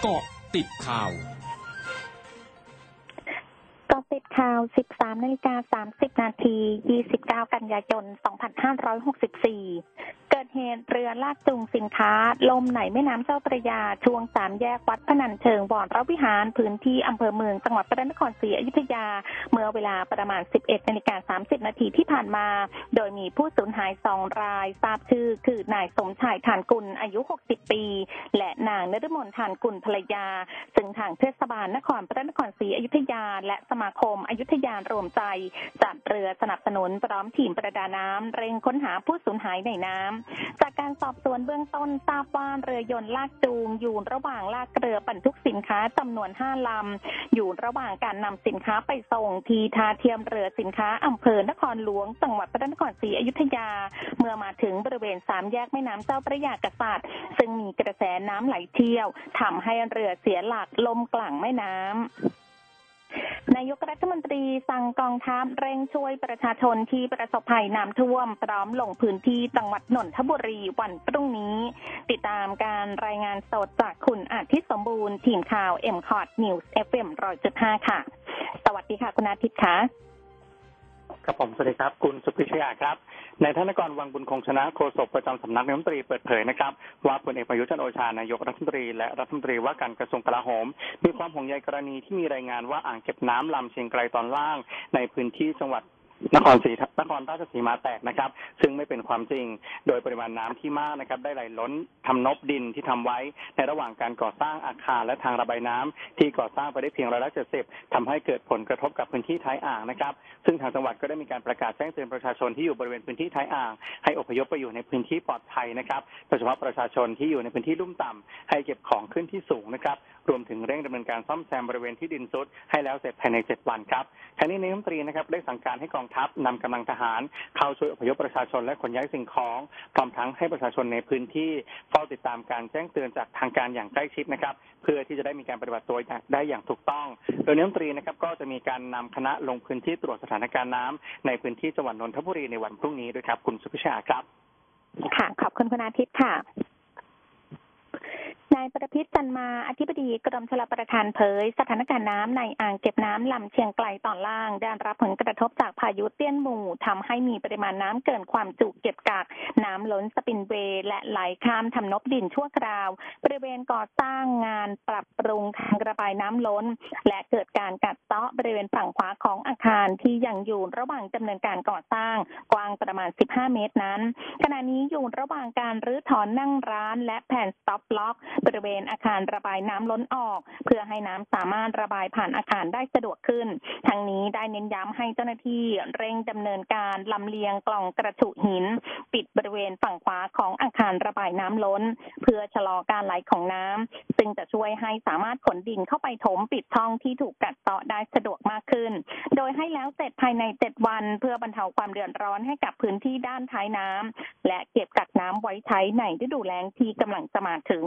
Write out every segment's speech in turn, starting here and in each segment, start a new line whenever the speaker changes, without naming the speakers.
เกาะติดข่าว
กาะติดข่าว 13นาฬิกา30 นาที 29 กันยายน 2564 กิดเหตุเรือลากจูงสินค้าล่มในแม่น้ำเจ้าพระยา ช่วงสามแยกวัดพนัญเชิงวรวิหาร พื้นที่อำเภอเมืองจังหวัดพระนครศรีอยุธยา เมื่อเวลาประมาณ 11นาฬิกา30 นาทีที่ผ่านมา โดยมีผู้สูญหายสองราย ทราบชื่อ คือนายสมชายฐานกุลอายุ 60 ปี และนางนฤมลฐานกุลภรรยา ซึ่งทางเทศบาลนครพระนครศรีอยุธยา และสมาคมอยุธยารวมใจจัดเรือสนับสนุนพร้อมทีมประดาน้ำเร่งค้นหาผู้สูญหายในน้ำจากการสอบสวนเบื้องต้นทราบว่าเรือยนต์ลากจูงอยู่ระหว่างลากเรือบรรทุกสินค้าจำนวนห้าลำ อยู่ระหว่างการนำสินค้าไปส่งทีท่าเทียมเรือสินค้าอำเภอนครหลวงจังหวัดพระนครศรีอยุธยา เมื่อมาถึงบริเวณสามแยกแม่น้ำเจ้าพระยากษัตริย์ซึ่งมีกระแสน้ำไหลเที่ยวทำให้เรือเสียหลักลมกลั่งแม่น้ำ นายกรัฐมนตรีสั่งกองทัพเร่งช่วยประชาชนที่ประสบภัยน้ำท่วม พร้อมลงพื้นที่จังหวัดนนทบุรีวันพรุ่งนี้ ติดตามการรายงานสดจากคุณอาทิตย์สมบูรณ์ ทีมข่าว m c o t News FM 100.5ค่ะ สวัสดีค่ะ คุณอาทิตย์ค่ะ
ครับผมสวัสดีครับ คุณสุพิชยาครับนายธนกรวังบุญคงชนะโฆษกประจำสำนักนายกรัฐมนตรีเปิดเผยนะครับ ว่าพลเอกประยุทธ์จันโอชานายกรัฐมนตรีและรัฐมนตรีว่าการกระทรวงกลาโหม มีความห่วงใยกรณีที่มีรายงานว่าอ่างเก็บน้ำลำเชียงไกลตอนล่าง ในพื้นที่จังหวัด นครศรีนครราชสีมาแตกนะครับ ซึ่งไม่เป็นความจริง โดยปริมาณน้ำที่มากนะครับ ได้ไหลล้นทำนบดินที่ทำไว้ ในระหว่างการก่อสร้างอาคารและทางระบายน้ำที่ก่อสร้างไปได้เพียงร้อยละเจ็ดสิบทำให้เกิดผลกระทบกับพื้นที่ท้ายอ่างนะครับ ซึ่งทางจังหวัดก็ได้มีการประกาศแจ้งเตือนประชาชนที่อยู่บริเวณพื้นที่ท้ายอ่าง ให้อพยพไปอยู่ในพื้นที่ปลอดภัยนะครับโดยเฉพาะประชาชนที่อยู่ในพื้นที่ลุ่มต่ำให้เก็บของขึ้นที่สูงนะครับ รวมถึงเร่งดำเนินการซ่อมแซมบริเวณที่ดินซุดให้แล้วเสร็จภายใน 7 วันครับทางนี้นายรัฐมนตรีนะครับได้สั่งการให้กองทัพนำกำลังทหาร เข้าช่วยอพยพประชาชนและขนย้ายสิ่งของพร้อมทั้งให้ประชาชนในพื้นที่เฝ้าติดตามการแจ้งเตือนจากทางการอย่างใกล้ชิดนะครับ เพื่อที่จะได้มีการปฏิบัติตัวได้อย่างถูกต้อง โดยนายรัฐมนตรีนะครับก็จะมีการนำคณะลงพื้นที่ตรวจสถานการณ์น้ำในพื้นที่จังหวัดนนทบุรีในวันพรุ่งนี้ด้วยครับคุณสุพิชาครับ
ค่ะขอบคุณคุณอาทิตย์ค่ะ นายประพิษจันมาอธิบดีกรมชลประทานเผย สถานการณ์น้ำในอ่างเก็บน้ำลำเชียงไกลตอนล่าง ได้รับผลกระทบจากพายุเตี้ยนหมู่ทำให้มีปริมาณน้ำเกินความจุเก็บกักน้ำล้นสปินเวย์และไหลข้ามทำนบดินชั่วคราว บริเวณก่อสร้างงานปรับปรุงทางระบายน้ำล้น และเกิดการกัดเซาะบริเวณฝั่งขวาของอาคารที่ยังอยู่ระหว่างดำเนินการก่อสร้าง กว้างประมาณ 15 เมตรนั้น ขณะนี้อยู่ระหว่างการรื้อถอนนั่งร้านและแผ่น stop log บริเวณอาคารระบายน้ำล้นออก เพื่อให้น้ำสามารถระบายผ่านอาคารได้สะดวกขึ้น ทั้งนี้ได้เน้นย้ำให้เจ้าหน้าที่เร่งดำเนินการลำเลียงกล่องกระชุหิน ปิดบริเวณฝั่งขวาของอาคารระบายน้ำล้น เพื่อชะลอการไหลของน้ำซึ่งจะช่วยให้สามารถขนดินเข้าไปถมปิดช่องที่ถูกกัดเซาะได้สะดวกมากขึ้น โดยให้แล้วเสร็จภายใน 7 วัน เพื่อบรรเทาความเดือดร้อนให้กับพื้นที่ด้านท้ายน้ำและเก็บกักน้ำไว้ใช้ในฤดูแล้งที่กำลังจะมาถึง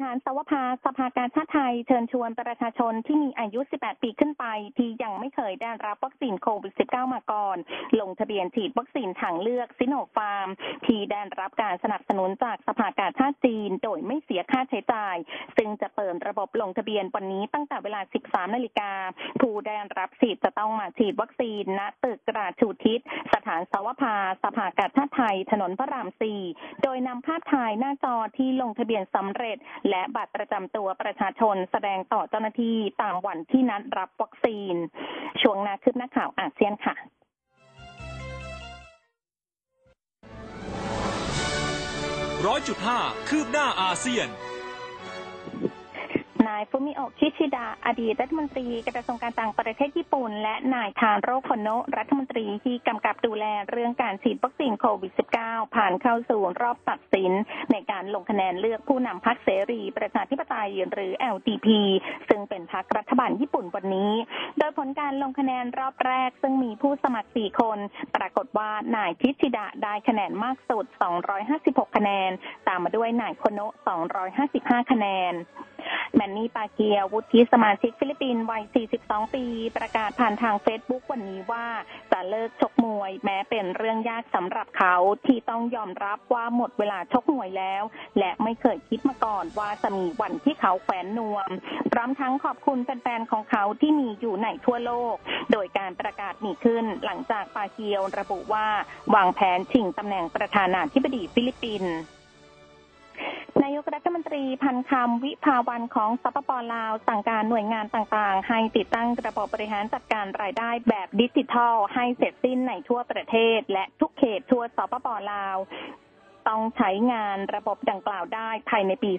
สถานสวภาสภาการชาติไทยเชิญชวนประชาชนที่มีอายุ 18 ปีขึ้นไป ที่ยังไม่เคยได้รับวัคซีนโควิด -19 มาก่อน ลงทะเบียนฉีดวัคซีนทางเลือกซิโนฟาร์ม ที่ได้รับการสนับสนุนจากสภากาชาติจีน โดยไม่เสียค่าใช้จ่าย ซึ่งจะเปิดระบบลงทะเบียนวันนี้ตั้งแต่เวลา 13 นาฬิกา ผู้ได้รับสิทธิ์จะต้องมาฉีดวัคซีนณตึกราชูทิศสถานสวภาสภากาชาติไทย ถนนพระราม 4 โดยนำภาพถ่ายหน้าจอที่ลงทะเบียนสำเร็จและบัตรประจำตัวประชาชนแสดงต่อเจ้าหน้าที่ตามวันที่นัดรับวัคซีน ช่วงนาคืบหน้าข่าวอาเซียนค่ะ
ร้อยจุดห้าคืบหน้าอาเซียน
นายฟุมิโอะคิชิดะอดีตรัฐมนตรีกระทรวงการต่างประเทศญี่ปุ่น และนายทานโรโคโนะรัฐมนตรีที่กำกับดูแลเรื่องการฉีดวัคซีนโควิด -19 ผ่านเข้าสู่รอบตัดสิน ในการลงคะแนนเลือกผู้นำพรรคเสรี ประชาธิปไตยหรือ LDP ซึ่งเป็นพรรครัฐบาลญี่ปุ่นวันนี้ โดยผลการลงคะแนนรอบแรก ซึ่งมีผู้สมัคร 4 คน ปรากฏว่านายคิชิดะได้คะแนนมากสุด 256 คะแนน ตามมาด้วยนายโคโนะ255 คะแนน แมนนี่ปาเกียวุฒิสมาชิกฟิลิปปินส์วัย 42 ปี ประกาศผ่านทางเฟซบุ๊กวันนี้ว่าจะเลิกชกมวยแม้เป็นเรื่องยากสำหรับเขาที่ต้องยอมรับว่าหมดเวลาชกมวยแล้ว และไม่เคยคิดมาก่อนว่าจะมีวันที่เขาแขวนนวม พร้อมทั้งขอบคุณแฟนๆของเขาที่มีอยู่ในทั่วโลก โดยการประกาศมีขึ้นหลังจากปาเกียวระบุว่า วางแผนชิงตำแหน่งประธานาธิบดีฟิลิปปินส์ นายกรัฐมนตรีพันคำวิภาวันของสปปลาวสั่งการหน่วยงานต่างๆ ให้ติดตั้งระบบบริหารจัดการรายได้แบบดิจิทัล ให้เสร็จสิ้นในทั่วประเทศ และทุกเขตทั่วสปปลาว ต้องใช้งานระบบดังกล่าวได้ภายในปี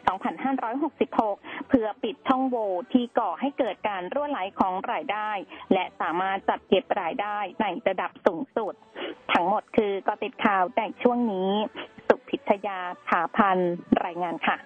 2566 เพื่อปิดช่องโหว่ที่ก่อให้เกิดการรั่วไหลของรายได้ และสามารถจัดเก็บรายได้ในระดับสูงสุด ทั้งหมดคือกติดข่าวในช่วงนี้ พิชยาถาพันธ์รายงานค่ะ